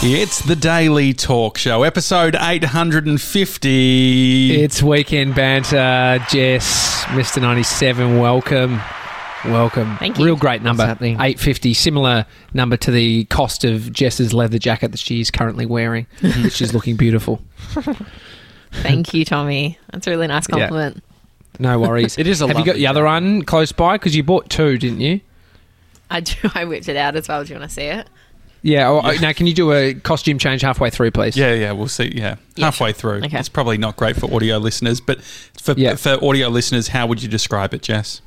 It's the Daily Talk Show, episode 850. It's weekend banter. Jess, Mr. 97, welcome. Welcome. Thank you. Real great number. 850, similar number to the cost of Jess's leather jacket that she's currently wearing, which she's looking beautiful. Thank you, Tommy. That's a really nice Yeah. compliment. No worries. It is a Have you got lovely the other one close by? Because you bought two, didn't you? I do. I whipped it out as well. Do you want to see it? Yeah. Oh, Now, can you do a costume change halfway through, please? Yeah, yeah, we'll see. Yeah, Yeah, halfway sure. through. Okay. It's probably not great for audio listeners, but for, Yeah. for audio listeners, how would you describe it, Jess?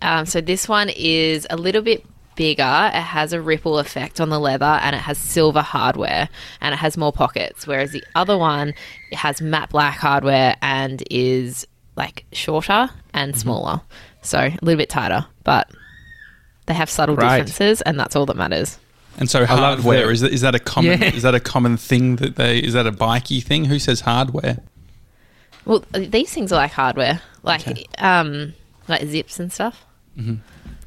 Um, so this one is a little bit bigger. It has a ripple effect on the leather, and it has silver hardware, and it has more pockets. Whereas the other one, it has matte black hardware and is like shorter and smaller, so a little bit tighter, but. They have subtle Right. differences, and that's all that matters. And so hardware the- is that, is that a common Yeah. is that a common thing that they is that a bikey thing? Who says hardware? Well, these things are like hardware, like Okay. um, like zips and stuff.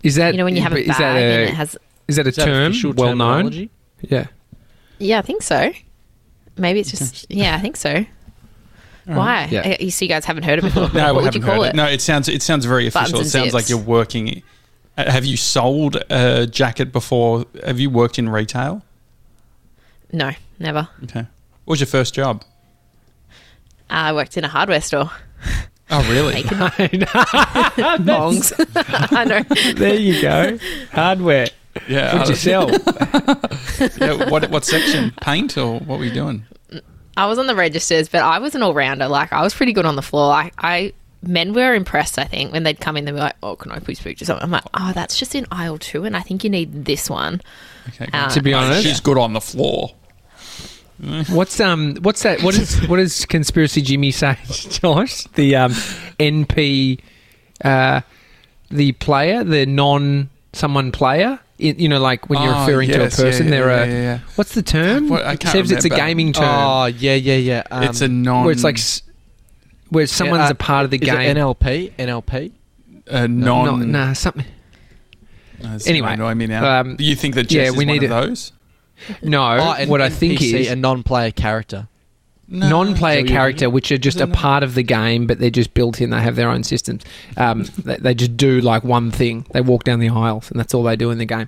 Is that You know, when you have a bag that and it has is that a Is that term official well known? Yeah. Yeah, I think so. Maybe it's just yeah, I think so. Why? Yeah. Uh, You see, you guys haven't heard of it before. No, what we would you haven't call heard it? No, it sounds it sounds very Buttons official. It and sounds like you're working. Uh, Have you sold a jacket before? Have you worked in retail? No, never. Okay. What was your first job? I worked in a hardware store. Oh, really? Bongs. I know. there you go. Hardware. yeah. What'd you sell? yeah. What what section? Paint or what were you doing? I was on the registers, but I was an all rounder. Like I was pretty good on the floor. I, I men were impressed. I think when they'd come in, they'd be like, "Oh, can I please speak to someone?" I'm like, "Oh, that's just in aisle two, and I think you need this one." Okay. Uh, to be honest, She's good on the floor. What's um what's that what is what does conspiracy Jimmy say, Josh? The um NP uh the player, the non someone player? I- you know, like when you're Oh, referring yes, to a person, yeah, they're a yeah, yeah. what's the term? What- I can't says it's a gaming term Oh, yeah, yeah, yeah. Um, it's a non. where it's like s- where someone's uh, a part of the is it game. NLP? NLP? a no, non. nah, something. That's Anyway, gonna annoy me now. um, you think that yeah, we is one need of those? No, Oh, an what I think NPC, is a non-player character. No. non-player So character, which are just a not? part of the game, but they're just built in. They have their own systems. Um, they, they just do like one thing. They walk down the aisles, and that's all they do in the game.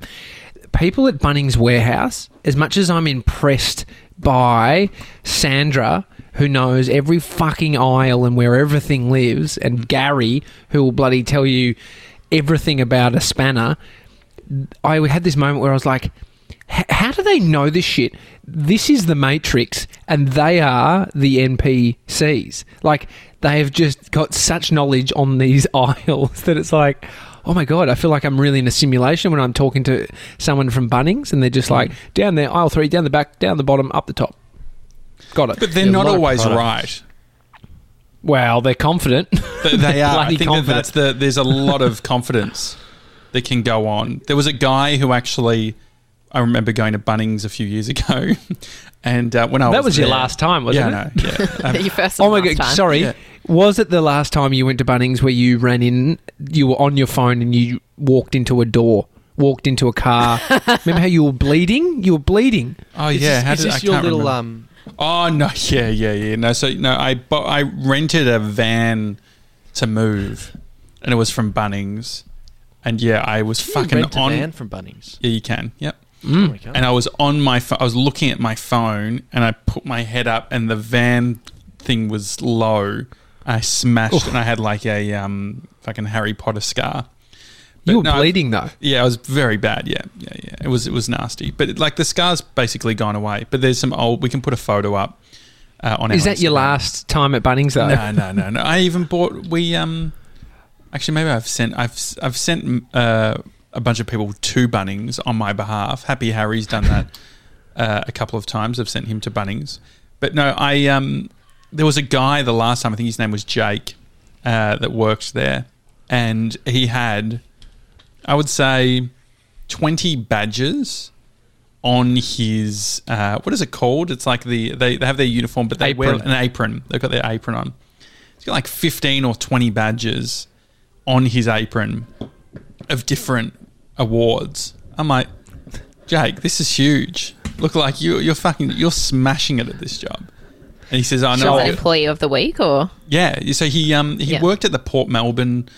People at Bunnings Warehouse, as much as I'm impressed by Sandra, who knows every fucking aisle and where everything lives, and Gary, who will bloody tell you everything about a spanner. I had this moment where I was like, "H- how do they know this shit? This is the Matrix, and they are the NPCs. Like, they have just got such knowledge on these aisles that it's like, oh my God, I feel like I'm really in a simulation when I'm talking to someone from Bunnings, and they're just hmm. like, down there, aisle three, down the back, down the bottom, up the top. Got it. But they're Yeah, a not lot of always product. right. well, they're confident. Th- They are. I Bloody think that that's the. There's a lot of confidence that can go on. There was a guy who actually, I remember going to Bunnings a few years ago, and uh, when I that was was your there- last time, wasn't yeah, it? no, yeah. Um, Your first. Oh my last god! time. Sorry, Yeah. was it the last time you went to Bunnings where you ran in? You were on your phone and you walked into a door, walked into a car. remember how you were bleeding? You were bleeding. oh Is yeah. this, how is did, this I your can't little remember. um? Oh no! Yeah, yeah, yeah. No, so no, I I rented a van to move, and it was from Bunnings, and yeah, I was you fucking rent a on. van from Bunnings? Yeah, you can. Yep. Oh my God. and I was on my I was looking at my phone and I put my head up and the van thing was low. I smashed and I had like a um fucking Harry Potter scar. But you were no, bleeding though. Yeah, it was very bad. Yeah, yeah, yeah. It was it was nasty. But it, like the scar's basically gone away. But there's some old. We can put a photo up uh, on. Is that your last time at Bunnings though? No, no, no, no. I even bought. We um, actually maybe I've sent. I've I've sent uh, a bunch of people to Bunnings on my behalf. Happy Harry's done that uh, a couple of times. I've sent him to Bunnings, but no, I um, there was a guy the last time. I think his name was Jake uh, that worked there, and he had, I would say, twenty badges on his uh, what is it called? It's like the they, they have their uniform, but they wear an apron. They've got their apron on. He's got like fifteen or twenty badges on his apron of different awards. I'm like, Jake, this is huge. look like you you're fucking you're smashing it at this job." And he says, "I As know." employee of the week, or Yeah, so he um he Yeah. worked at the Port Melbourne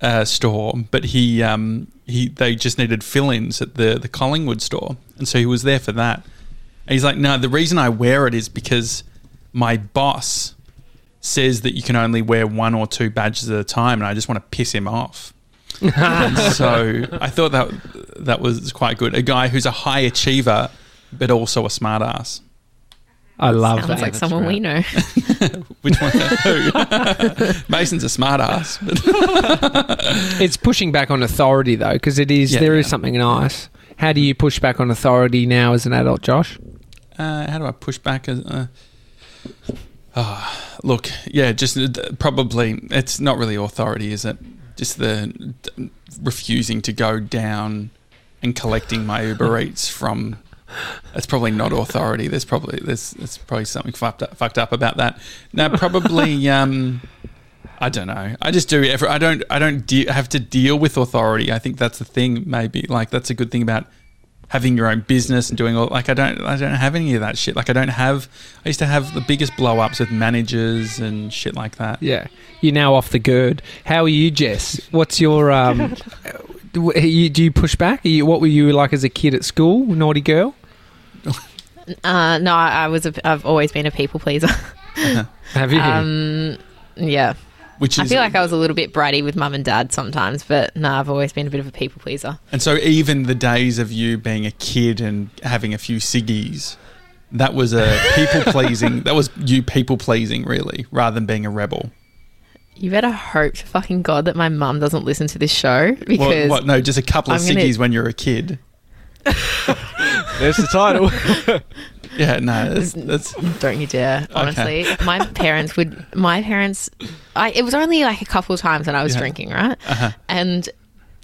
uh, store, but he um he they just needed fill-ins at the the Collingwood store, and so he was there for that. And he's like, no, the reason I wear it is because my boss says that you can only wear one or two badges at a time, and I just want to piss him off. And so I thought that that was quite good. A guy who's a high achiever, but also a smartass. I love sounds that. like someone we know. Which one? Who? Mason's a smartass. But It's pushing back on authority though, because it is Yeah, there is yeah. something nice. How do you push back on authority now as an adult, Josh? Uh, how do I push back? As, uh, ah, look, yeah, just uh, probably it's not really authority, is it? Just the d- refusing to go down and collecting my Uber Eats from. That's probably not authority. There's probably there's, there's probably something fucked up, fucked up about that. No, probably. Um, I don't know. I just do. Every, I don't. I don't de- have to deal with authority. I think that's the thing. Maybe like that's a good thing about having your own business and doing all. Like I don't. I don't have any of that shit. Like I don't have. I used to have the biggest blow ups with managers and shit like that. Yeah, you're now off the gird. How are you, Jess? What's your um? do you, do you push back? Are you, what were you like as a kid at school? Naughty girl? Uh, no, I, I was. A, I've always been a people pleaser. Have you? Um, yeah, Which is. I feel like I was a little bit bratty with mum and dad sometimes, but no, I've always been a bit of a people pleaser. and so even the days of you being a kid and having a few ciggies. That was a people pleasing. That was you people pleasing, really, rather than being a rebel. You better hope to fucking god that my mum doesn't listen to this show because What, what? No, just a couple of I'm gonna- ciggies when you're a kid. There's the title. Yeah, no, that's, that's don't you dare. Honestly, my parents would. My parents. I. It was only like a couple of times when I was Yeah. drinking, right? uh-huh. And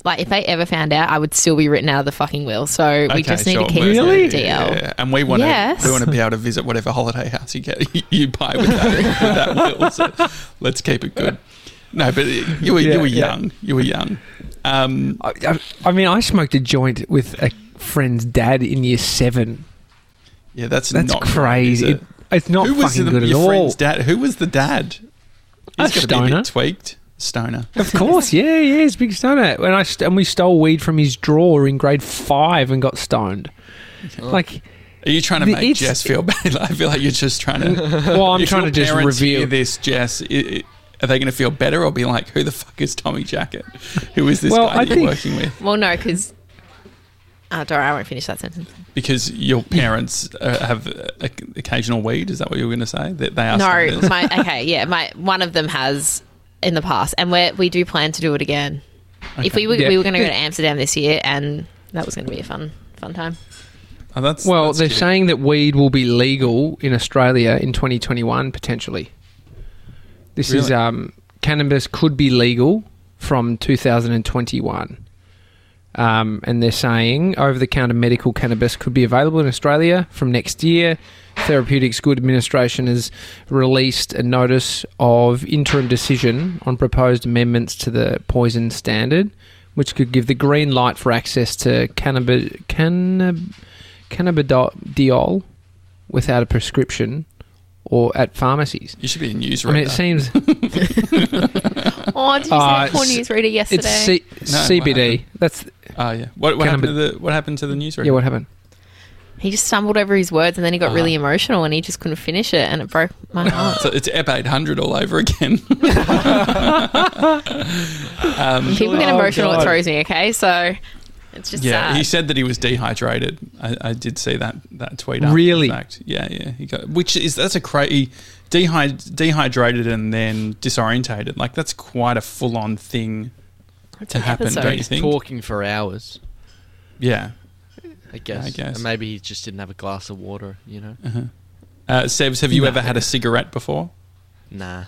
like, if they ever found out, I would still be written out of the fucking will. So we just need sure. to keep Really? it DL. Yeah, and we want to Yes. we want to be able to visit whatever holiday house you get you buy with that, with that will. So let's keep it good. No, but you were Yeah, you were yeah. young. You were young. Um, I, I, I mean, I smoked a joint with a friend's dad in year seven. yeah, that's That's not crazy. is It, it's not Who was fucking the, good at all. dad? Who was the dad? A He's got to be a stoner. bit tweaked. Stoner. Of course, yeah, yeah, he's a big stoner. When I st- and we stole weed from his drawer in grade five and got stoned. Like, Are you trying to The- make it's- Jess feel bad? I feel like you're just trying to. well, I'm if trying your to just parents reveal hear this, Jess. i i are they going to feel better or be like, "Who the fuck is Tommy Jackett? Who is this Well, guy I you're think- working with?" Well, no, because. Don't worry, I won't finish that sentence. Because your parents uh, have uh, occasional weed. Is that what you were going to say? That they are. No, my okay, yeah, my one of them has in the past, and we we do plan to do it again. If we were Yeah. we were going to go to Amsterdam this year, and that was going to be a fun fun time. Oh, that's, Well, that's they're cute. saying that weed will be legal in Australia in 2021 potentially. This is um, cannabis could be legal from 2021. Um, and they're saying over the counter medical cannabis could be available in Australia from next year. Therapeutic Goods Administration has released a notice of interim decision on proposed amendments to the poison standard, which could give the green light for access to cannabis, cannab, cannabidiol without a prescription or at pharmacies. You should be a I newsreader. mean, it seems Oh, did you Uh, see the poor newsreader yesterday? it's C- No, what CBD. That's oh yeah. What, what happened to the What happened to the newsreader? yeah. What happened? He just stumbled over his words, and then he got Ah. really emotional, and he just couldn't finish it, and it broke my heart. So it's EP eight hundred all over again. um, People get Oh, emotional, God. it throws me. Okay, so it's just yeah, sad. he said that he was dehydrated. I, I did see that that tweet. After Really? The fact. Yeah, yeah. He got which is that's a crazy dehyd, dehydrated and then disorientated. Like that's quite a full on thing It's to happen, episode. don't you think? talking for hours. Yeah. I guess. I guess. And maybe he just didn't have a glass of water. You know. Uh-huh. Uh, Sebs, have you No. ever had a cigarette before? Nah.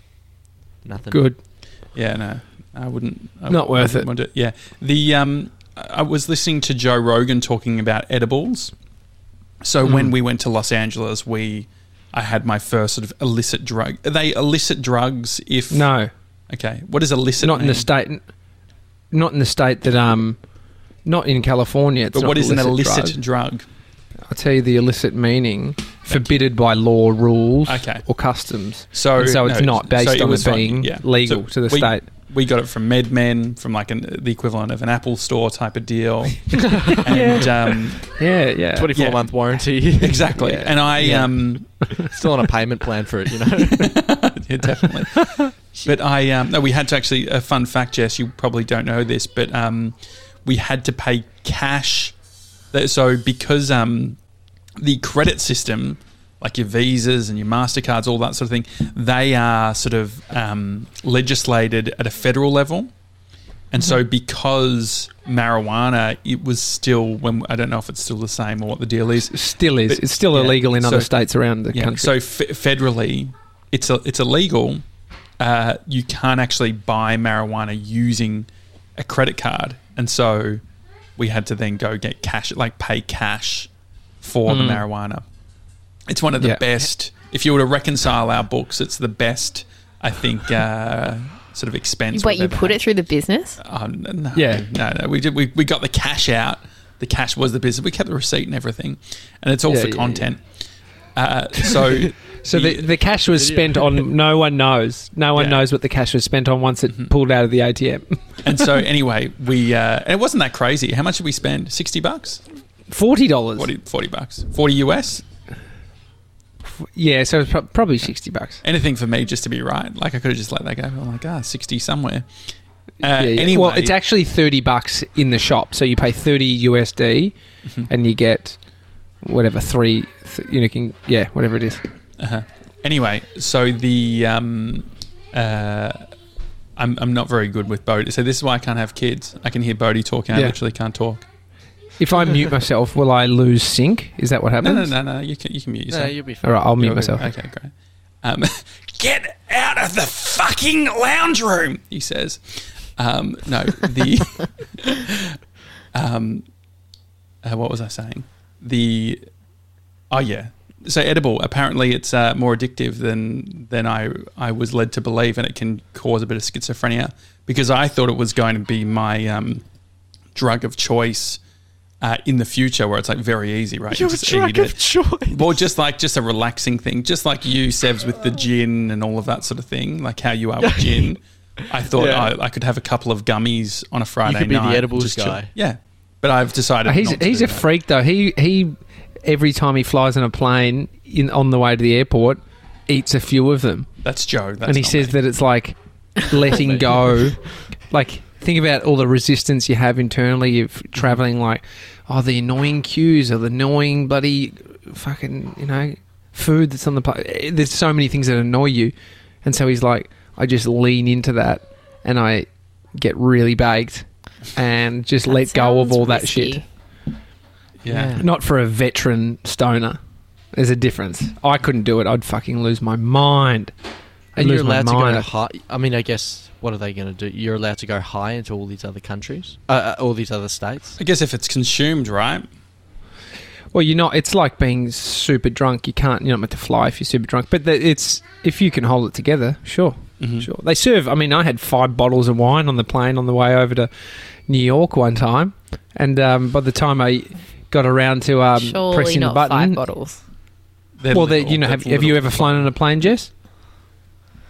Nothing. Good. Yeah, no, I wouldn't. I Not worth wouldn't it. want Yeah, the um, I was listening to Joe Rogan talking about edibles. So when Mm. we went to Los Angeles, we I had my first sort of illicit drug. Are they illicit drugs? If No, okay, What is illicit? not in the state. Not in the state that um, not in California. It's But what is an illicit drug. drug? I'll tell you the illicit meaning forbidden by law, rules, Okay. or customs. So, And so it's no, not based so it on was it fine, being yeah. legal So to the we- state. We got it from MedMen, from like an, the equivalent of an Apple Store type of deal, and um, Yeah, yeah. 24 Yeah. month warranty. exactly. Yeah. And I, Yeah. um, Still on a payment plan for it, you know. yeah, definitely. but I, um, no, we had to actually. A fun fact, Jess, you probably don't know this, but um, we had to pay cash. So because um, the credit system, like your visas and your Mastercards, all that sort of thing, they are sort of um, legislated at a federal level. And so, because marijuana, it was still when I don't know if it's still the same or what the deal is. Still is. It's still yeah. illegal in So- other states around the Yeah. country. So f- federally, it's a, it's illegal. Uh, you can't actually buy marijuana using a credit card, and so we had to then go get cash, like pay cash for the Mm. marijuana. It's one of the Yeah. best. If you were to reconcile our books, it's the best. I think uh, sort of expense. Wait, we've you put had. it through the business? Oh, no, no, Yeah. no, no. We did. We, we got the cash out. The cash was the business. We kept the receipt and everything, and it's all Yeah, for yeah, content. Uh, so, So the, the cash was spent on no one knows. No one Yeah. knows what the cash was spent on once it Mhm. pulled out of the ATM. and so anyway, we uh, and it wasn't that crazy. How much did we spend? Sixty bucks, Forty dollars. 40, 40 bucks, forty US. Yeah, so it's pro- probably sixty bucks. Anything for me just to be right. Like I could have just let that go. I'm like, ah, sixty somewhere. Uh, Yeah, yeah. Anyway, well, it's actually thirty bucks in the shop. So you pay thirty USD, Mhm. and you get whatever three. Th- you know, can yeah, whatever it is. Uh-huh. Anyway, so the um, uh, I'm I'm not very good with Bodhi. So this is why I can't have kids. I can hear Bodhi talking. I Yeah. literally can't talk. If I mute myself, will I lose sync? Is that what No, happens? no, no, no. You can you can mute no, yourself. you'll be fine. All right, I'll mute Okay, myself. Okay, great. Um, Get out of the fucking lounge room, he says. Um, no, the. um, uh, what was I saying? The. Oh, yeah. So edible. Apparently, it's uh, more addictive than than I I was led to believe, and it can cause a bit of schizophrenia. Because I thought it was going to be my um, drug of choice uh, in the future, where it's like very easy, right? You just eat it. choice. Well, just like just a relaxing thing, just like you, Sevs, with the gin and all of that sort of thing, like how you are with gin. I thought Yeah. I, I could have a couple of gummies on a Friday could be the night. and edibles just chill. guy. Yeah, but I've decided he's not to he's do a that. freak though. He he every time he flies in a plane in on the way to the airport, eats a few of them, That's Joe. That's and he says me. that it's like letting go. Like think about all the resistance you have internally of traveling. Like oh, the annoying queues or the annoying bloody fucking you know food that's on the plane. Eh, there's so many things that annoy you, and so he's like, I just lean into that, and I get really baked. And just That let go of sounds all that risky. shit. Yeah. Not for a veteran stoner. There's a difference. I couldn't do it. I'd fucking lose my mind. I'd And you're lose my allowed to go mind. high. I mean, I guess what are they going to do? You're allowed to go high into all these other countries, uh, uh, all these other states. I guess if it's consumed, right? Well, you're not. It's like being super drunk. You can't. You're not meant to fly if you're super drunk. But the, it's if you can hold it together, sure, Mhm. sure. They serve. I mean, I had five bottles of wine on the plane on the way over to New York one time, and um, by the time I got around to um, Surely pressing not the button, five bottles. They're well, little, you know, have, have you ever flown on a plane, Jess?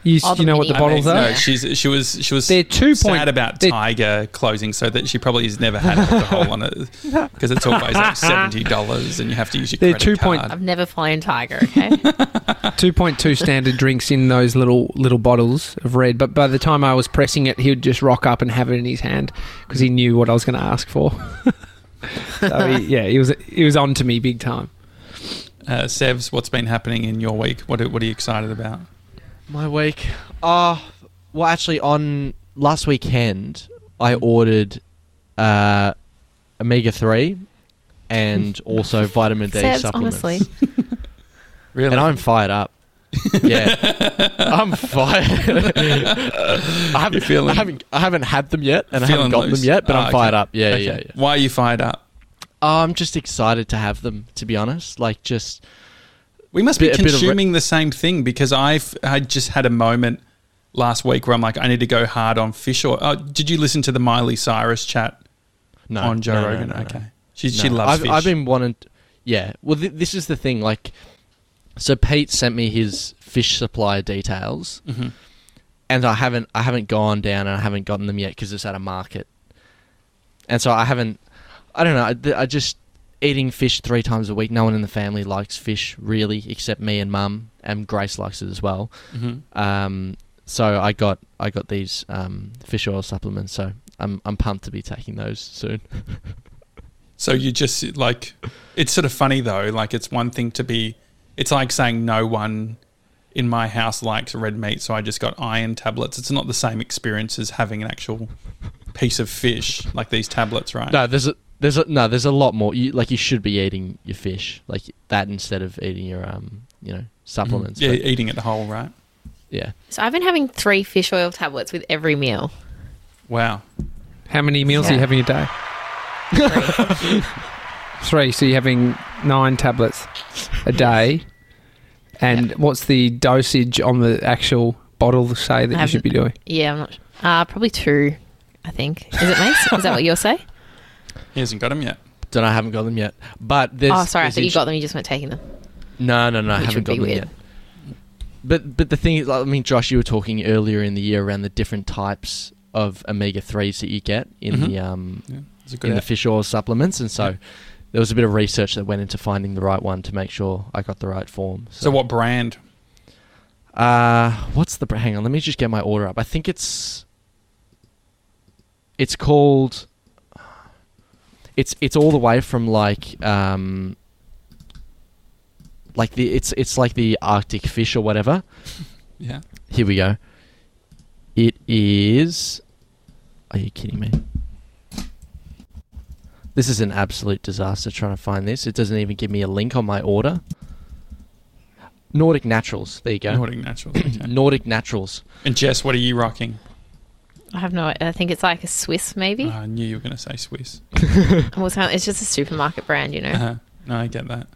You, Oh, you know what the mini I mean, bottles are? No, she's she was she was They're two sad point- about Tiger closing, so that she probably has never had alcohol on it because it's always like seventy dollars, and you have to use your They're credit two point- card. I've never flown Tiger, okay? 2.2 standard drinks in those little little bottles of red. But by the time I was pressing it, he would just rock up and have it in his hand because he knew what I was going to ask for. so he, yeah, he was he was on to me big time. Uh, Sevs, what's been happening in your week? What are, what are you excited about? My week. Uh, well, actually, on last weekend, I ordered uh, omega three and also vitamin D Sebs, supplements. honestly. Really? And I'm fired up. yeah, I'm fired. I haven't, feeling- I haven't, I haven't had them yet, and I haven't got loose. them yet. But Oh, I'm ah, okay. fired up. Yeah, Okay. yeah, yeah. Why are you fired up? I'm just excited to have them. To be honest, like just We must Bit- be of re- consuming the same thing because I've I just had a moment last week where I'm like, I need to go hard on fish oil. Oh, did you listen to the Miley Cyrus chat no on Joe no, Rogan? no, no. okay, she she loves I've, fish. I've been wanting. yeah. Well, th- this is the thing. Like, so Pete sent me his fish supply details, hmm and I haven't I haven't gone down and I haven't gotten them yet because it's at a market, and so I haven't. I don't know. I, I just eating fish three times a week. No one in the family likes fish really, except me and Mum, and Grace likes it as well. hmm Um, so I got I got these um, fish oil supplements. So I'm I'm pumped to be taking those soon. So you just like it's sort of funny though. Like it's one thing to be. It's like saying no one in my house likes red meat, so I just got iron tablets. It's not the same experience as having an actual piece of fish like these tablets, right? No, there's a there's a no there's a lot more. You, like you should be eating your fish like that instead of eating your um you know supplements. Yeah, But, eating it whole, right? yeah. So I've been having three fish oil tablets with every meal. Wow. How many meals are you having a day? Three. So you're having nine tablets a day. And what's the dosage on the actual bottle say that I you should be doing? Yeah, I'm not. Uh, probably two. I think. Is it Mace? Is that what you'll say? He hasn't got them yet. Don't. I haven't got them yet. But there's. oh, sorry. I thought you int- got them. You just weren't taking them. No, no, no. I haven't would got be them weird. yet. But but the thing is, I mean, Josh, you were talking earlier in the year around the different types of omega threes that you get in Mhm. the um Yeah, it's a in the fish oil supplements, and so Yeah. There was a bit of research that went into finding the right one to make sure I got the right form. so what brand? Uh, what's the? br- Hang on, let me just get my order up. I think it's. It's called. It's it's all the way from like um. Like the it's it's like the Arctic fish or whatever. Yeah. Here we go. It is. Are you kidding me? This is an absolute disaster trying to find this. It doesn't even give me a link on my order. Nordic Naturals. There you go. Nordic Naturals. Okay. Nordic Naturals. and Jess, what are you rocking? I have no. I think it's like a Swiss, maybe. Oh, I knew you were going to say Swiss. Well, it's it's just a supermarket brand, you know. Uh-huh. No, I get that.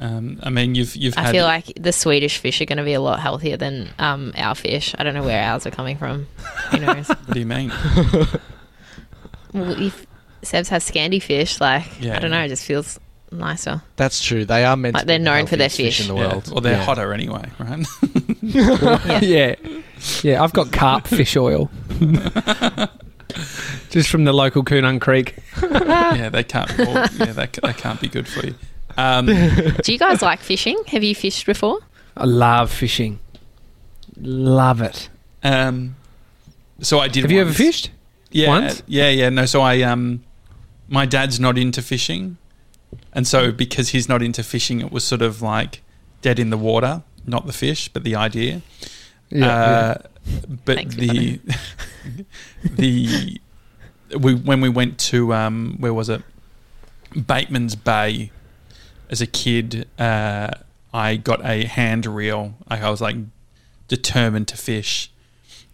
Um, I mean, you've you've I had. feel like the Swedish fish are going to be a lot healthier than um, our fish. I don't know where ours are coming from. Who knows? what do you mean? well, if Sebs has Scandi fish, like Yeah. I don't know, it just feels nicer. That's true. They are meant Like to they're be the known for their healthiest fish. in the Yeah. world. Well, they're Yeah. hotter anyway, right? yeah. Yeah, I've got carp fish oil. Just from the local Koonung Creek. yeah, they can't. Well, yeah, they, they can't be good for you. Um, Do you guys like fishing? Have you fished before? I love fishing. Love it. um, so I did. Have you ever once. fished? Yeah, Once? yeah, yeah. No, so I um, my dad's not into fishing, and so because he's not into fishing, it was sort of like dead in the water, not the fish, but the idea. uh, But Thanks, the the we when we went to um, where was it? Bateman's Bay. As a kid, uh, I got a hand reel. Like I was like determined to fish,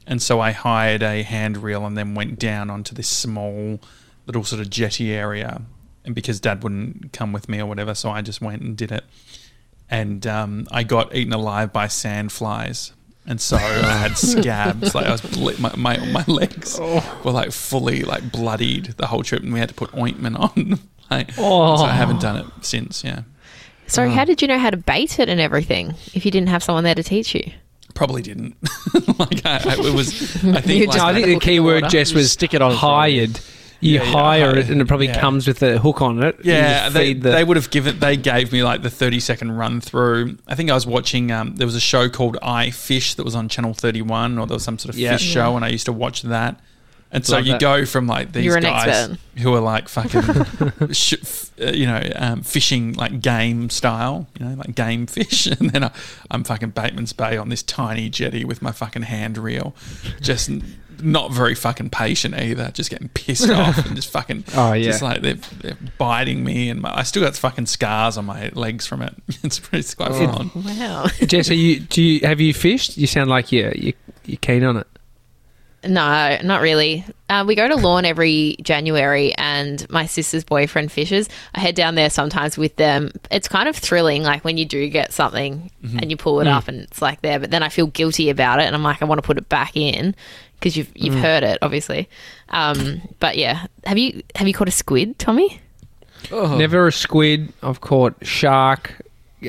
and so I hired a hand reel and then went down onto this small little sort of jetty area. And because Dad wouldn't come with me or whatever, so I just went and did it. And um, I got eaten alive by sandflies. And so I had scabs, like I was ble- my, my my legs were like fully like bloodied the whole trip, and we had to put ointment on. like, Oh. So I haven't done it since. Yeah, Sorry, how did you know how to bait it and everything if you didn't have someone there to teach you? probably didn't. like I, I, it was. I think. Like, I think the key word. Jess, was stick it on hired. You Yeah, yeah, hire hire. it, and it probably Yeah. comes with a hook on it. Yeah, they, the- they would have given. They gave me like the thirty second run through. I think I was watching. Um, there was a show called I Fish that was on Channel Thirty One, or there was some sort of Yeah. fish show, and I used to watch that. And so Love you that. go from like these You're guys expert. who are like fucking, sh- f- uh, you know, um, fishing like game style, you know, like game fish, and then I, I'm fucking Bateman's Bay on this tiny jetty with my fucking hand reel, just n- not very fucking patient either, just getting pissed off and just fucking, Oh, yeah. just like they're, they're biting me, and my, I still got fucking scars on my legs from it. It's pretty it's quite Oh. fun. Wow. Jess, are you, do you, have you fished? You sound like you're, you, you're keen on it. No, not really. Uh, we go to Lorne every January, and my sister's boyfriend fishes. I head down there sometimes with them. It's kind of thrilling, like when you do get something and you pull it up and it's like there. But then I feel guilty about it, and I'm like, I want to put it back in because you've you've heard it, obviously. Um, but yeah, have you have you caught a squid, Tommy? Oh. Never a squid. I've caught shark.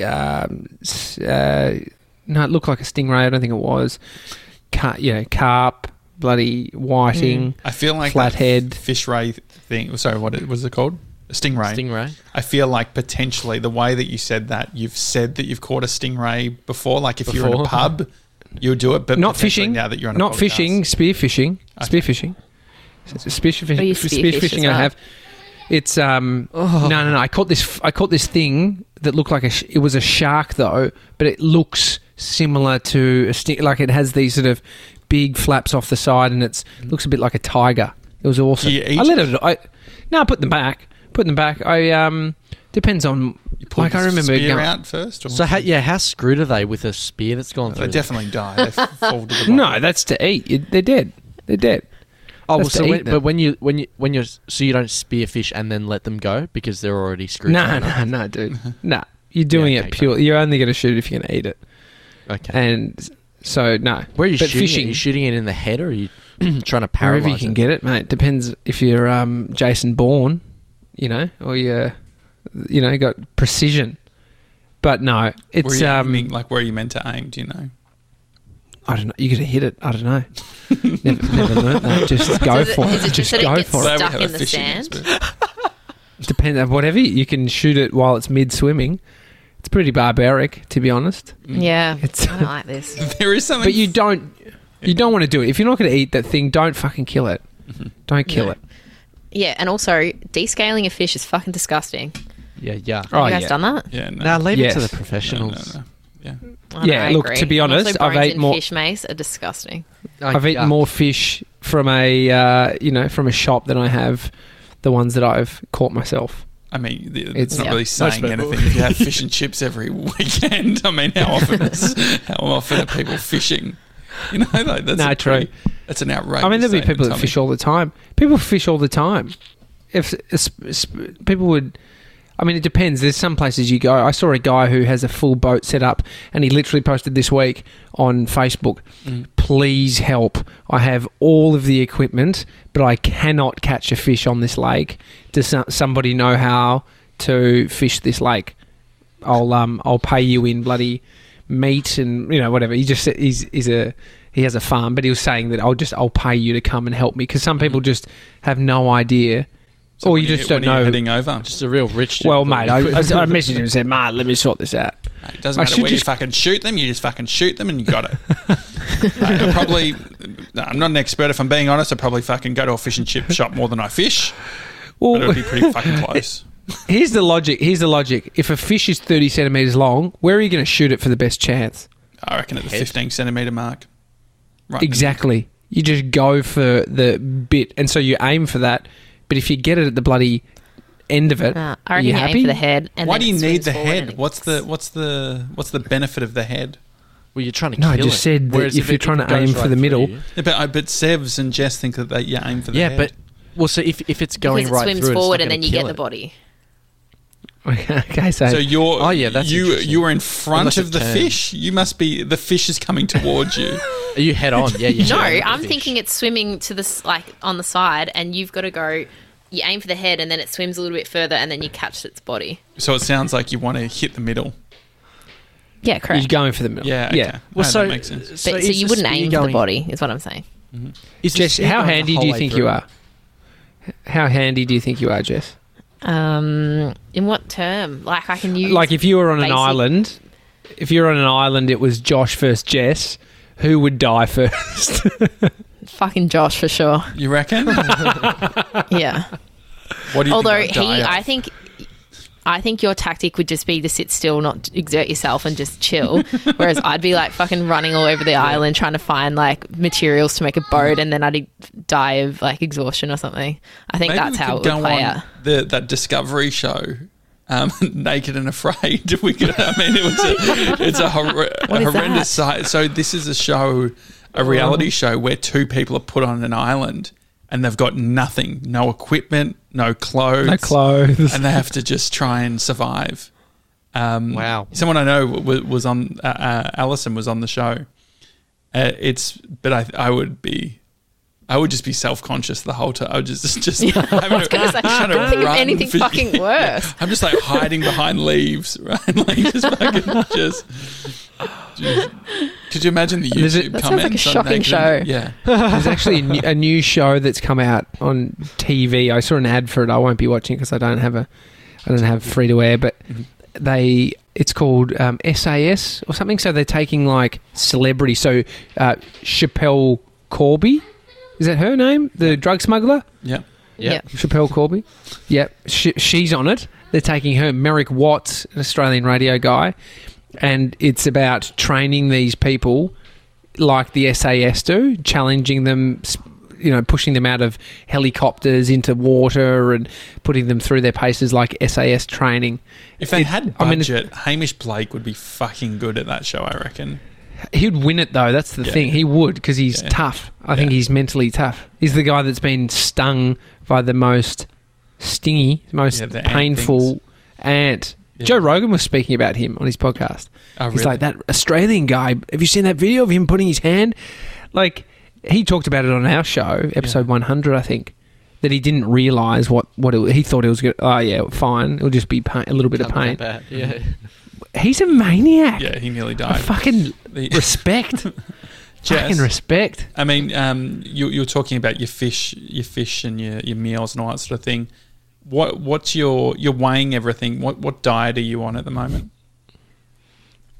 Um, uh, no, it looked like a stingray. I don't think it was. Car- you know, carp, bloody whiting, I feel like flathead. fish ray thing. Sorry, what was it called? A stingray. Stingray. I feel like potentially the way that you said that, you've said that you've caught a stingray before. Like if you're in a pub, you'll do it, but not fishing. Now that you're on not podcast. fishing. Spear fishing. Okay. Spear fishing. Spear fishing. Oh, spear fishing. as I have. It's um. Oh. No, no, no. I caught this. I caught this thing that looked like a. Sh- it was a shark though, but it looks similar to a sting. Like it has these sort of big flaps off the side, and it looks a bit like a tiger. It was awesome. Do you eat I let it. I no, I put them back. Put them back. I um. Depends on. You pull Like I remember spear going- out first. Or So how, yeah, how screwed are they with a spear that's gone they through? them? definitely die. They fall to the bottom. No, that's to eat. They're dead. They're dead. Oh, well, so when, but when you when you when you're so you don't spear fish and then let them go because they're already screwed. No, no, no, dude. No, you're doing Yeah, it okay, pure. You're only going to shoot if you're going to eat it, Okay. and so no. Where are you but shooting? fishing, It? Are you shooting it in the head, or are you trying to paralyze? wherever paralyze you can it? get it, mate. Depends if you're um, Jason Bourne, you know, or you're, you know, got precision. But no, Where it's you um, aiming, like where are you meant to aim? Do you know? I don't know. You got to hit it. I don't know. never, never learned that. Just go Does it- for is it. it just that it go gets for Glad it. stuck in the sand? Depends on whatever you can shoot it while it's mid swimming. It's pretty barbaric, to be honest. Yeah, It's- I don't like this. There is something. But you don't. You don't want to do it. If you're not going to eat that thing, don't fucking kill it. Don't kill No. it. Yeah, and also descaling a fish is fucking disgusting. Yeah, yeah. Oh, you guys yeah. done that? Yeah, no. Now leave it to the no, no, professionals. no. Yeah. I Yeah, I look, agree. to be honest, also I've bones ate in more- fish mace are disgusting. Oh, I've eaten yuck. more fish from a uh, you know from a shop than I have the ones that I've caught myself. I mean, it's, It's- not Yeah. really saying anything if you have fish and chips every weekend. I mean, how often is, how often are people fishing? You know, like that's No, true. pretty- That's an outrageous. I mean, there'll be people that fish all the time. People fish all the time. If, if people would, I mean, it depends. There's some places you go. I saw a guy who has a full boat set up, and he literally posted this week on Facebook. Mm. Please help! I have all of the equipment, but I cannot catch a fish on this lake. Does some- somebody know how to fish this lake? I'll um I'll pay you in bloody meat and you know whatever. He just he's he's a he has a farm, but he was saying that I'll just I'll pay you to come and help me because some people just have no idea, So or you just when don't know. Heading over. Just a real rich. Well, mate, I, I, I messaged him and said, "Mate, let me sort this out." It doesn't I matter should where you just- fucking shoot them. You just fucking shoot them, and you got it. I probably. no, I'm not an expert. If I'm being honest, I probably fucking go to a fish and chip shop more than I fish. But it Well, would be pretty fucking close. here's the logic. Here's the logic. If a fish is thirty centimeters long, where are you going to shoot it for the best chance? I reckon at the Head. 15 centimeter mark. Right. Exactly. You just go for the bit, and so you aim for that. But if you get it at the bloody end of it, Uh, I are you you happy? aim for the head. And Why do you need the head? What's the what's the what's the benefit of the head? Well, you're trying to No, kill I just it. said that Whereas if you're trying to aim goes for the middle- Yeah, but I but Sevs and Jess think that they, you aim for the Yeah, head. Yeah, but well, so if if it's going because it right swims through, it's forward not and then you get kill the body. okay, so, so you're Oh, yeah, that's you you are in front Unless of the turns. fish. You must be the fish is coming towards you. Are you head on? Yeah, you No, head on with the I'm fish. thinking it's swimming to the like on the side, and you've got to go. You aim for the head, and then it swims a little bit further, and then you catch its body. so it sounds like you want to hit the middle. Yeah, correct. you're going for the middle. Yeah, okay. yeah. No, Well, so that makes sense. But, so, so, you wouldn't aim for the body, is what I'm saying. Is the Jess, how handy do you think through? you are? How handy do you think you are, Jess? Um, in what term? Like I can use Like if you were on an island, if you're on an island, it was Josh versus Jess. Who would die first? fucking Josh for sure. You reckon? Yeah. What do you Although think he, I'd die of? I think, I think your tactic would just be to sit still, not exert yourself, and just chill. Whereas I'd be like fucking running all over the island trying to find like materials to make a boat, and then I'd die of like exhaustion or something. I think Maybe that's how it would play out. the that Discovery show. Um, naked and afraid. We could. I mean, it was a, it's a, hor- a horrendous that? sight. So this is a show, a reality Oh. show where two people are put on an island and they've got nothing, no equipment, no clothes, no clothes. and they have to just try and survive. Um, Wow. Someone I know was, was on. Uh, uh, Allison was on the show. Uh, it's, but I, I would be. I would just be self conscious the whole time. I would just just, just having I was going to say, I trying to can't think of run anything for- fucking worse. I'm just like hiding behind leaves, right? Like just fucking just. just- could you imagine the There's a- YouTube That sounds like a comments? on shocking show. Yeah, There's actually a new, a new show that's come out on TV. I saw an ad for it. I won't be watching because I don't have a, I don't have free to air. But Mhm. they, it's called um, SAS or something. So they're taking like celebrity. So uh, Schapelle Corby, is that her name? The drug smuggler. yeah. Yeah. Schapelle Corby. Yep, sh- she's on it. They're taking her, Merrick Watts, an Australian radio guy, and it's about training these people like the SAS do, challenging them, you know, pushing them out of helicopters into water and putting them through their paces like SAS training. If they It- had I mean, budget, Hamish Blake would be fucking good at that show. I reckon. He'd win it though. That's the Yeah. thing. He would because he's Yeah. tough. I think he's mentally tough. He's the guy that's been stung by the most stingy, most Yeah, painful things. ant. Yeah. Joe Rogan was speaking about him on his podcast. Oh, He's really? like that Australian guy. Have you seen that video of him putting his hand? Like he talked about it on our show, episode Yeah. 100, I think. That he didn't realize what what it, he thought it was. Good. Oh yeah, fine. It'll just be pain, a little bit of pain. bad. Yeah. He's a maniac. Yeah, he nearly I died. fucking The- respect. Jess, Fucking respect. I mean, um, you, you were talking about your fish, your fish, and your, your meals and all that sort of thing. What what's your you're weighing everything? What what diet are you on at the moment?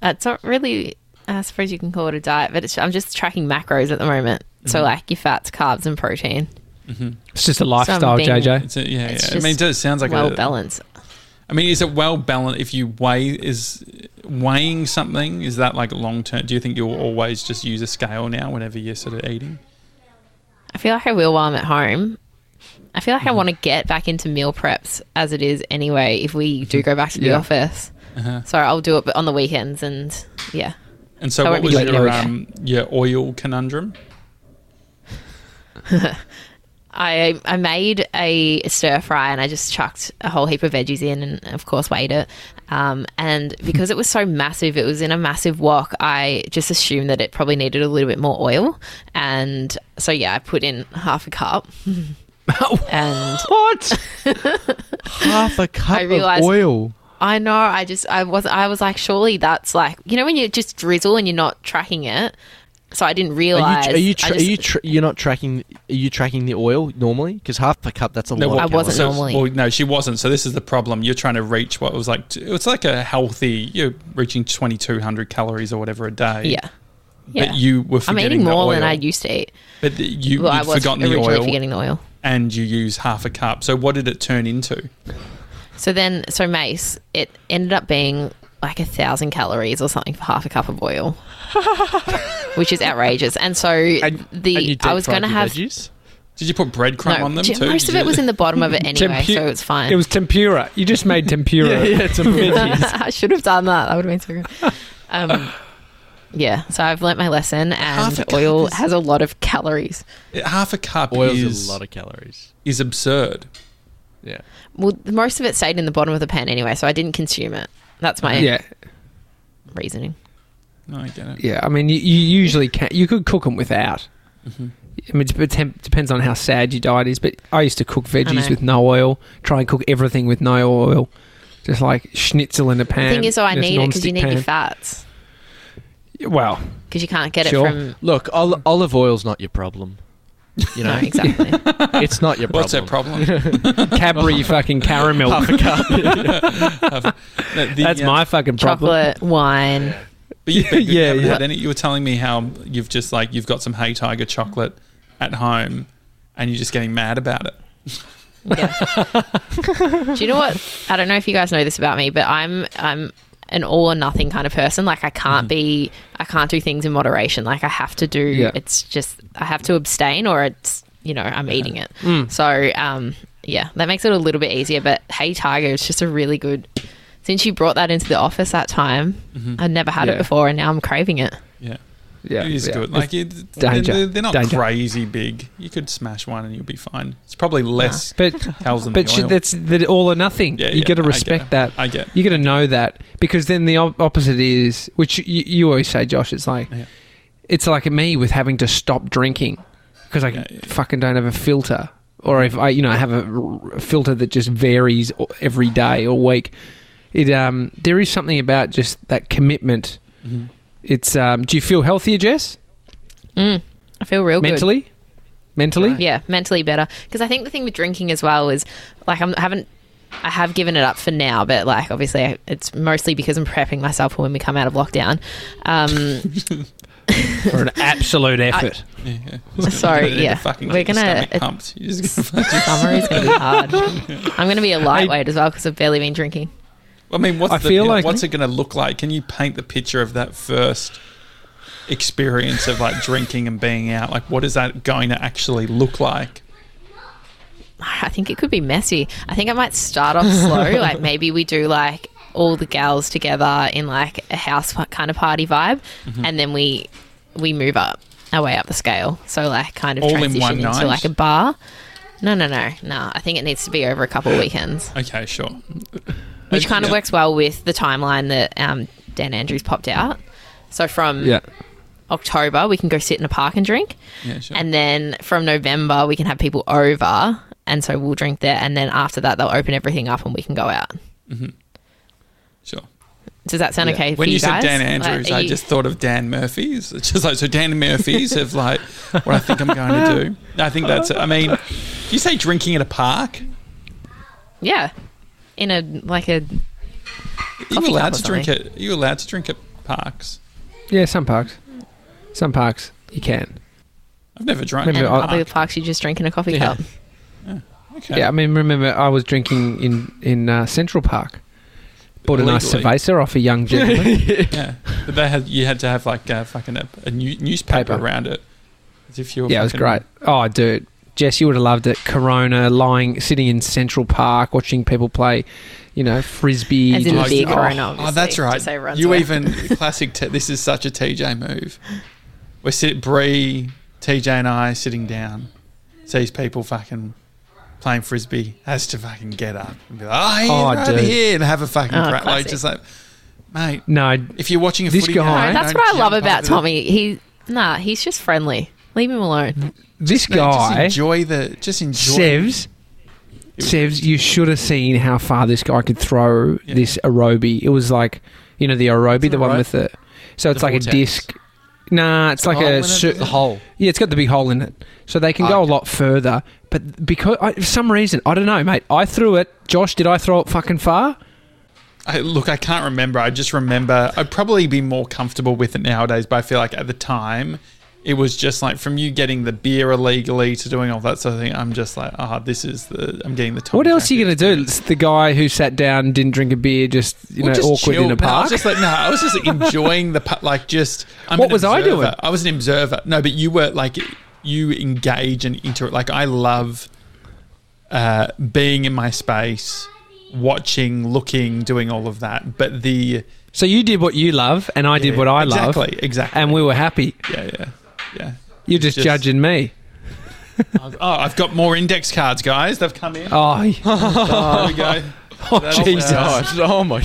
It's not really. I suppose you can call it a diet, but it's, I'm just tracking macros at the moment. So Mhm. like your fats, carbs, and protein. hmm It's just a lifestyle, being- JJ. It's a, yeah, It's yeah. I mean, it does, sounds like well a, balanced. I mean, is it well balanced? If you weigh, is weighing something is that like long term? Do you think you'll always just use a scale now whenever you're sort of eating? I feel like I will while I'm at home. I feel like. I want to get back into meal preps as it is anyway. If we do go back to the Yeah. office, Uh-huh. so I'll do it on the weekends and yeah. And so, I what was your um, your oil conundrum? I I made a stir fry and I just chucked a whole heap of veggies in and of course weighed it. Um, and because it was so massive, it was in a massive wok. I just assumed that it probably needed a little bit more oil, and so yeah, I put in half a cup. and What? Half a cup I realised- of oil. I know. I just I was I was like, surely that's like you know when you just drizzle and you're not tracking it. So I didn't Are realize. you, are you, tra- just- are you tra- you're not tracking are you tracking the oil normally? Because half a cup that's a No, lot. well, I wasn't calories. normally. Well, no, she wasn't. So this is the problem. You're trying to reach what was like. It's like a healthy. You're reaching 2,200 calories or whatever a day. yeah. Yeah. But you were I'm eating the more oil. than I used to eat. But the- you, Well, I you'd was forgotten the originally oil forgetting the oil. And you use half a cup. So what did it turn into? So then, so Mace, it ended up being like a thousand calories or something for half a cup of oil, which is outrageous. And so And- the and you I was going to have veggies? Did you put breadcrumb no, on them j- too? most Did of it was in the bottom of it anyway, Tempu- so it's fine. It was tempura. You just made tempura. Yeah, yeah, it's. I should have done that. That would have been so good. Um, yeah, so I've learnt my lesson, and oil is- has a lot of calories. half a cup oil is a lot of calories. is absurd. Yeah. Well, most of it stayed in the bottom of the pan anyway, so I didn't consume it. That's my Yeah, reasoning. No, I get it. yeah. I mean, you, you usually can. You could cook them without. Mm-hmm. I mean, it depends on how sad your diet is. But I used to cook veggies with no oil. Try and cook everything with no oil. Just like schnitzel in a pan. The thing is, though, I need it because you nonstick need your fats Well, because you can't get Sure. it from. Look, ol- olive oil's not your problem. You know, No, exactly. it's not your problem. What's that problem? Cadbury fucking caramel. Half a cup. No, the, That's uh, my fucking problem. Chocolate, wine. But you, but Yeah, haven't yeah. had any- you were telling me how you've just like you've got some Hey Tiger chocolate at home, and you're just getting mad about it. Yeah. do you know what? I don't know if you guys know this about me, but I'm I'm an all or nothing kind of person. Like I can't be, I can't do things in moderation. Like I have to do. Yeah. It's just I have to abstain, or it's you know I'm eating it. Mm. So um yeah, that makes it a little bit easier. But Hey Tiger is just a really good. Since you brought that into the office that time, Mhm. I'd never had Yeah. it before, and now I'm craving it. Yeah, Yeah, it is yeah. good. Like it, they're, danger. they're, they're not Danger. crazy big. You could smash one and you'll be fine. It's probably less But than but the sh- oil. that's the all or nothing. Yeah, you yeah, got to I respect it. that. I get. You got to know that because then the op- opposite is, which you, you always say, Josh. It's like Yeah. it's like me with having to stop drinking because I fucking don't have a filter, or if I, you know, have a, r- a filter that just varies every day or week. It um, there is something about just that commitment. Mm-hmm. It's um, do you feel healthier, Jess? Mm, I feel real good. Mentally, mentally. Yeah, mentally better. Because I think the thing with drinking as well is like I'm, I haven't. I have given it up for now, but like obviously I- it's mostly because I'm prepping myself for when we come out of lockdown. Um, for an absolute effort. Yeah, yeah. Sorry, gonna need to yeah. fucking We're gonna- stomach pumped. Gonna summer is going to be hard. I'm going to be a lightweight as well because I've barely been drinking. I mean, what's I the, feel you know, like- what's it going to look like? Can you paint the picture of that first experience of like drinking and being out? Like, what is that going to actually look like? I think it could be messy. I think I might start off slow. like maybe we do like all the gals together in like a house kind of party vibe, Mm-hmm. and then we we move up our way up the scale. So like kind of All in transition one into night? like a bar. No, no, no, no. I think it needs to be over a couple of weekends, Okay, sure. Which kind of Yeah. works well with the timeline that um, Dan Andrews popped out. So from Yeah. October, we can go sit in a park and drink. Yeah, sure. And then from November, we can have people over. And so we'll drink there. And then after that, they'll open everything up and we can go out. sure. Does that sound Yeah. okay When you, you, said? Dan Andrews, are I you- just thought of Dan Murphy's. It's just like so. Dan Murphy's of like what I think I'm going to do. I think that's. I mean, you say drinking at a park. Yeah. In a, like a, Are you Coffee allowed to drink at? Are you allowed to drink at parks? Yeah, some parks. Some parks you can. I've never drunk. Maybe and at a I- other park. parks you just drink in a coffee Yeah. cup. Okay. Yeah, I mean, remember I was drinking in in uh, Central Park. Bought a nice Illegally. cerveza off a young gentleman. Yeah, but they had you had to have like a fucking a, a new, newspaper Paper. around it, as if you were. yeah, it was fucking- great. Oh, dude, Jess, you would have loved it. Corona, lying, sitting in Central Park, watching people play, you know, frisbee. As in the just- beer oh, Corona, Oh, that's right. just so everyone's You aware. even classic. T- this is such a TJ move. We're sit Bree, TJ, and I sitting down. Sees people fucking playing frisbee. Has to fucking get up and be like, "Oh, hey, Oh, over here," and have a fucking Oh, crack. Like just like, mate. No, If you're watching a This footy guy- game, No, that's what I love about over the- Tommy. He, nah, he's just friendly. Leave him alone. this No, just guy, enjoy the. Just enjoy. Sevs. Sevs, you should have seen how far this guy could throw Yeah. this aerobie. It was like, you know, the aerobie, It's the an one aerob- with the. So it's The like vortex. a disc. Nah, it's like hole in a. it, Cir- The hole. yeah, it's got the big hole in it, so they can Ah, go a lot further. But because I, for some reason, I don't know, mate. I threw it. Josh, did I throw it fucking far? I, look, I can't remember. I just remember I'd probably be more comfortable with it nowadays, but I feel like at the time it was just like from you getting the beer illegally to doing all that sort of thing. I'm just like, ah, this is the I'm getting the. Tommy What else are you going to do? It's the guy who sat down, didn't drink a beer, just you Well, know, just awkward in a No, I park. was just like, no, I was just enjoying the like just. I'm What was I doing? I was an observer. No, but you were like you engage and interact. Like I love uh, being in my space, watching, looking, doing all of that. But the so you did what you love, and I did what I love, exactly, exactly, and we were happy. yeah, yeah, yeah. You're just, Just- judging me. I've, oh, I've got more index cards, guys. They've come in. Oh, there we go. oh That's, Jesus! uh, oh my.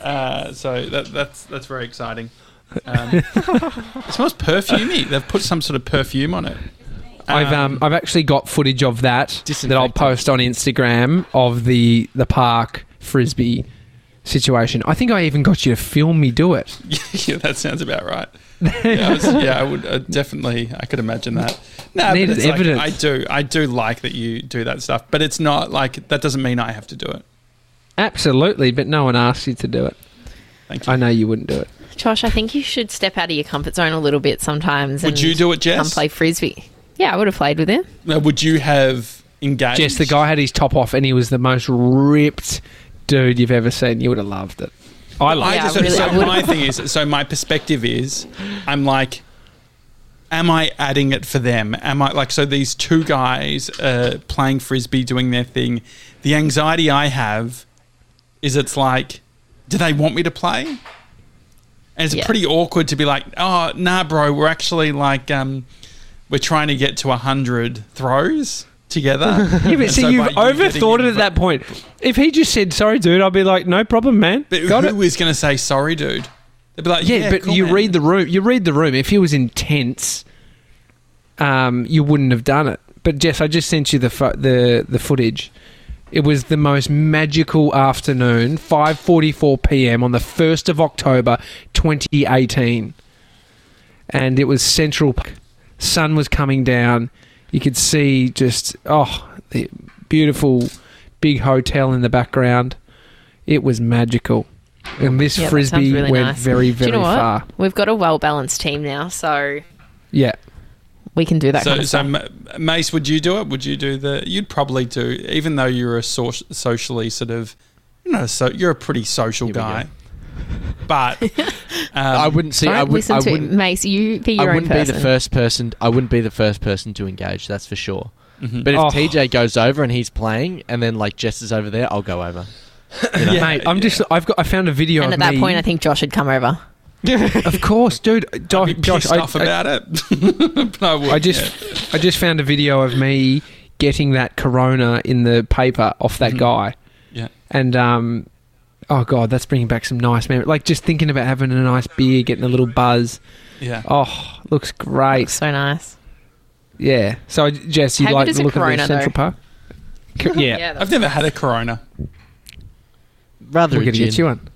Uh, so that, that's that's very exciting. Um, it smells perfumey. They've put some sort of perfume on it. I've um, I've actually got footage of that that I'll Disinfectant. post on Instagram of the the park frisbee situation. I think I even got you to film me do it. yeah, that sounds about right. Yeah, I, was, yeah, I would uh, definitely. I could imagine that. No, but it's like. I do. I do like that you do that stuff, but it's not like that. Doesn't mean I have to do it. Absolutely, but no one asked you to do it. Thank you. I know you wouldn't do it. Josh, I think you should step out of your comfort zone a little bit sometimes. Would and you do it, Jess? Come Jess? play frisbee. Yeah, I would have played with him. Now, would you have engaged? Jess, the guy had his top off, and he was the most ripped dude you've ever seen. You would have loved it. I loved Yeah, just, I really- so my thing is, so my perspective is, I'm like, am I adding it for them? Am I like, so these two guys uh, playing frisbee, doing their thing. The anxiety I have is it's like, do they want me to play? And it's Yeah. pretty awkward to be like, oh, nah, bro, we're actually like, um, we're trying to get to 100 throws together. Yeah, but see, so you've overthought it at that point. If he just said sorry, dude, I'd be like, no problem, man. But Got who it. is going to say sorry, dude? They'd be like, Yeah, yeah, but cool, you man." read the room. You read the room. If he was intense, um, you wouldn't have done it. But Jess, I just sent you the fo- the the footage. It was the most magical afternoon, 5:44 p.m. on the 1st of October 2018. And it was Central Park. Sun was coming down. You could see just oh, the beautiful big hotel in the background. It was magical. And this Yeah, frisbee sounds really went nice. very Do very you know what? far. We've got a well balanced team now, so Yeah. we can do that So, kind of so stuff. Mace, would you do it? Would you do the? You'd probably do, even though you're a so- socially sort of, you know, so you're a pretty social Here we guy. But um, I wouldn't see. Don't I, would, listen I to wouldn't. Mace. You be your own wouldn't be person. the first person. I wouldn't be the first person to engage. That's for sure. mhm. But if Oh. TJ goes over and he's playing, and then like Jess is over there, I'll go over. You know? Yeah, Mate, I'm just I've got I found a video and of at that me- point, I think Josh should come over. Of course, dude. Josh, I'd be Josh pissed I, off I- about it. but I, would, I just yeah. I just found a video of me getting that corona in the paper off that Mhm. guy. Yeah. And um oh god, that's bringing back some nice memories. Like just thinking about having a nice beer, getting a little buzz. yeah. Oh, looks great. So nice. Yeah. So Jess, you How like good is the a look of the Central though? Park? Co- yeah. I've never had a Corona. Rather We're a gonna gin. get you one.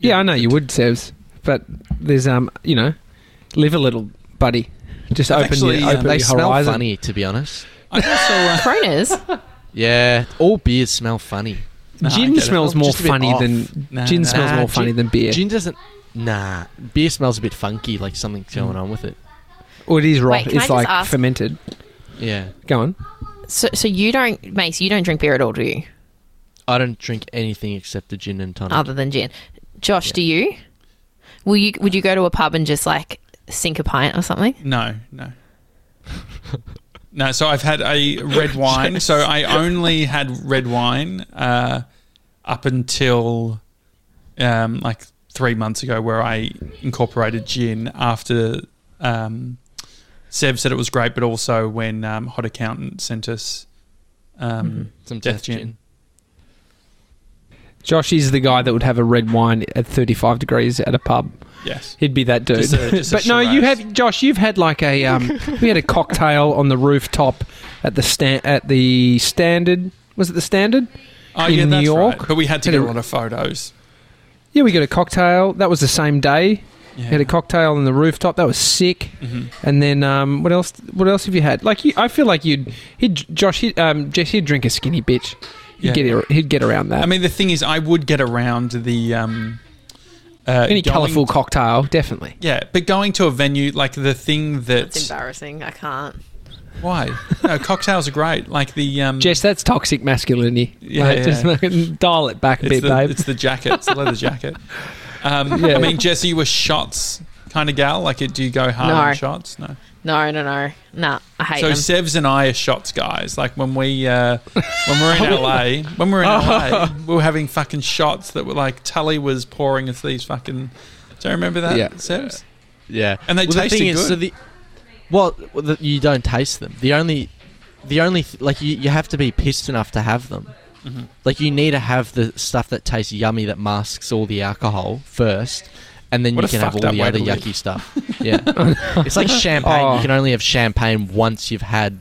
Yeah, I know you would, Sevs. But there's um, you know, live a little, buddy. Just I've open actually, your um, open They your smell horizon. funny, to be honest. I've also, uh, Coronas. Yeah, all beers smell funny. No, I Gin smells more Just a bit funny off. than No, gin no. smells Nah, more funny gin- than beer. Gin doesn't. Nah, beer smells a bit funky, like something's going hmm. on with it. Or it is rot. Wait, I it's like ask- fermented. Yeah, Go on. so, so you don't, Mace. You don't drink beer at all, do you? I don't drink anything except the gin and tonic. Other than gin. Josh, Yeah. do you? Will you? Would you go to a pub and just like sink a pint or something? No, no. no, so I've had a red wine. So I only had red wine uh, up until um, like three months ago, where I incorporated gin after um, Seb said it was great, but also when um, Hot Accountant sent us um, Some Death death gin. gin. Josh is the guy that would have a red wine at 35 degrees at a pub. Yes. He'd be that dude. Just a- just but no, you have Josh. You've had like a um, we had a cocktail on the rooftop at the sta- at the Standard. Was it the Standard? Oh, in yeah, New that's York. right. But we had to Had get a- a lot of photos. Yeah, we got a cocktail. That was the same day. Yeah. We had a cocktail on the rooftop. That was sick. Mhm. And then um, what else? What else have you had? Like you, I feel like you'd, he'd Josh, he'd, um, Jess, he'd drink a skinny bitch. He'd Yeah. get he'd get around that. I mean, the thing is, I would get around the um, uh, any going- colourful cocktail, definitely. Yeah, but going to a venue like the thing That's that embarrassing. I can't. why no cocktails are great. Like the um, Jess, that's toxic masculinity. Yeah, Like, yeah. just fucking dial it back a it's bit, the babe. it's the jacket, it's the leather jacket. Um, Yeah. I mean, Jesse, you were shots kind of gal. Like, do you go hard No. on shots? No. No, no, no, nah. I hate So them. Sevs and I are shots guys. Like when we uh, when we're in LA, when we're in LA, we were having fucking shots that were like Tully was pouring us these fucking. Do you remember that, Yeah. Sevs? Yeah, And they well, the tasted thing is, good. So the, well, well, the, you don't taste them. The only, the only th- like you, you have to be pissed enough to have them. Mhm. Like you need to have the stuff that tastes yummy that masks all the alcohol first, and then What you a can have fucked all up the way other to live. yucky stuff. Yeah, it's like champagne. Oh. You can only have champagne once you've had,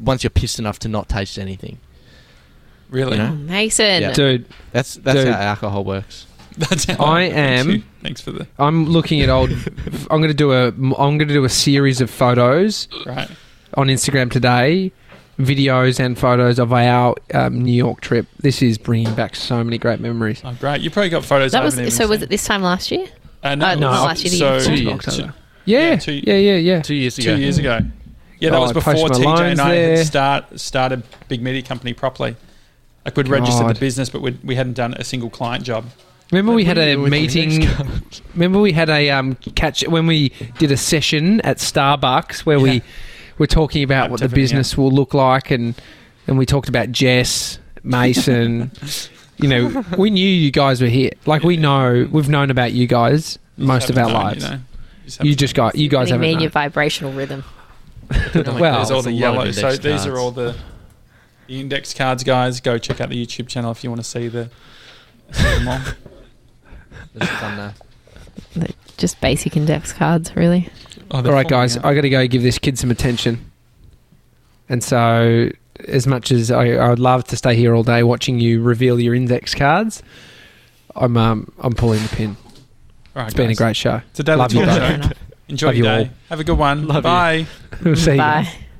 once you're pissed enough to not taste anything. Really? You know? Mason. Yeah. Dude, That's that's Dude. how alcohol works. That's how I Thank you. am- Thanks for the I'm looking at old. I'm going to do a. I'm going to do a series of photos right. on Instagram today, videos and photos of our um, New York trip. This is bringing back so many great memories. Oh, great. You probably got photos. That I was haven't even so. Was seen. it this time last year? Uh, no, Uh, no, was- last year, the so year Two years. October. Yeah, Yeah, yeah, two- yeah, yeah, Two years ago. two ago. years ago. Yeah, that Oh, was before TJ and I there. had start started Big Media Company properly. Like we'd registered the business, but we'd, we hadn't done a single client job. Remember we had a meeting. Remember we had a um, catch when we did a session at Starbucks where Yeah. we were talking about Hyped what the everything business will look like and and we talked about Jess Mason. you know, we knew you guys were here. Like we know we've known about you guys You most of our known, lives. You, know. You haven't just got you guys Getting me haven't in your vibrational rhythm. well, there's all the yellow. So index these are all the, the index cards, guys. Go check out the YouTube channel if you want to see the. See them all. There's just basic index cards, really. Oh, All right, guys, out. I got to go give this kid some attention. And so, as much as I, I would love to stay here all day watching you reveal your index cards, I'm um, I'm pulling the pin. All right, It's been a great show. It's a daily Love you talk both. show. Enjoy Love your you day. all. Have a good one. Love you. Bye. We'll see you. Bye.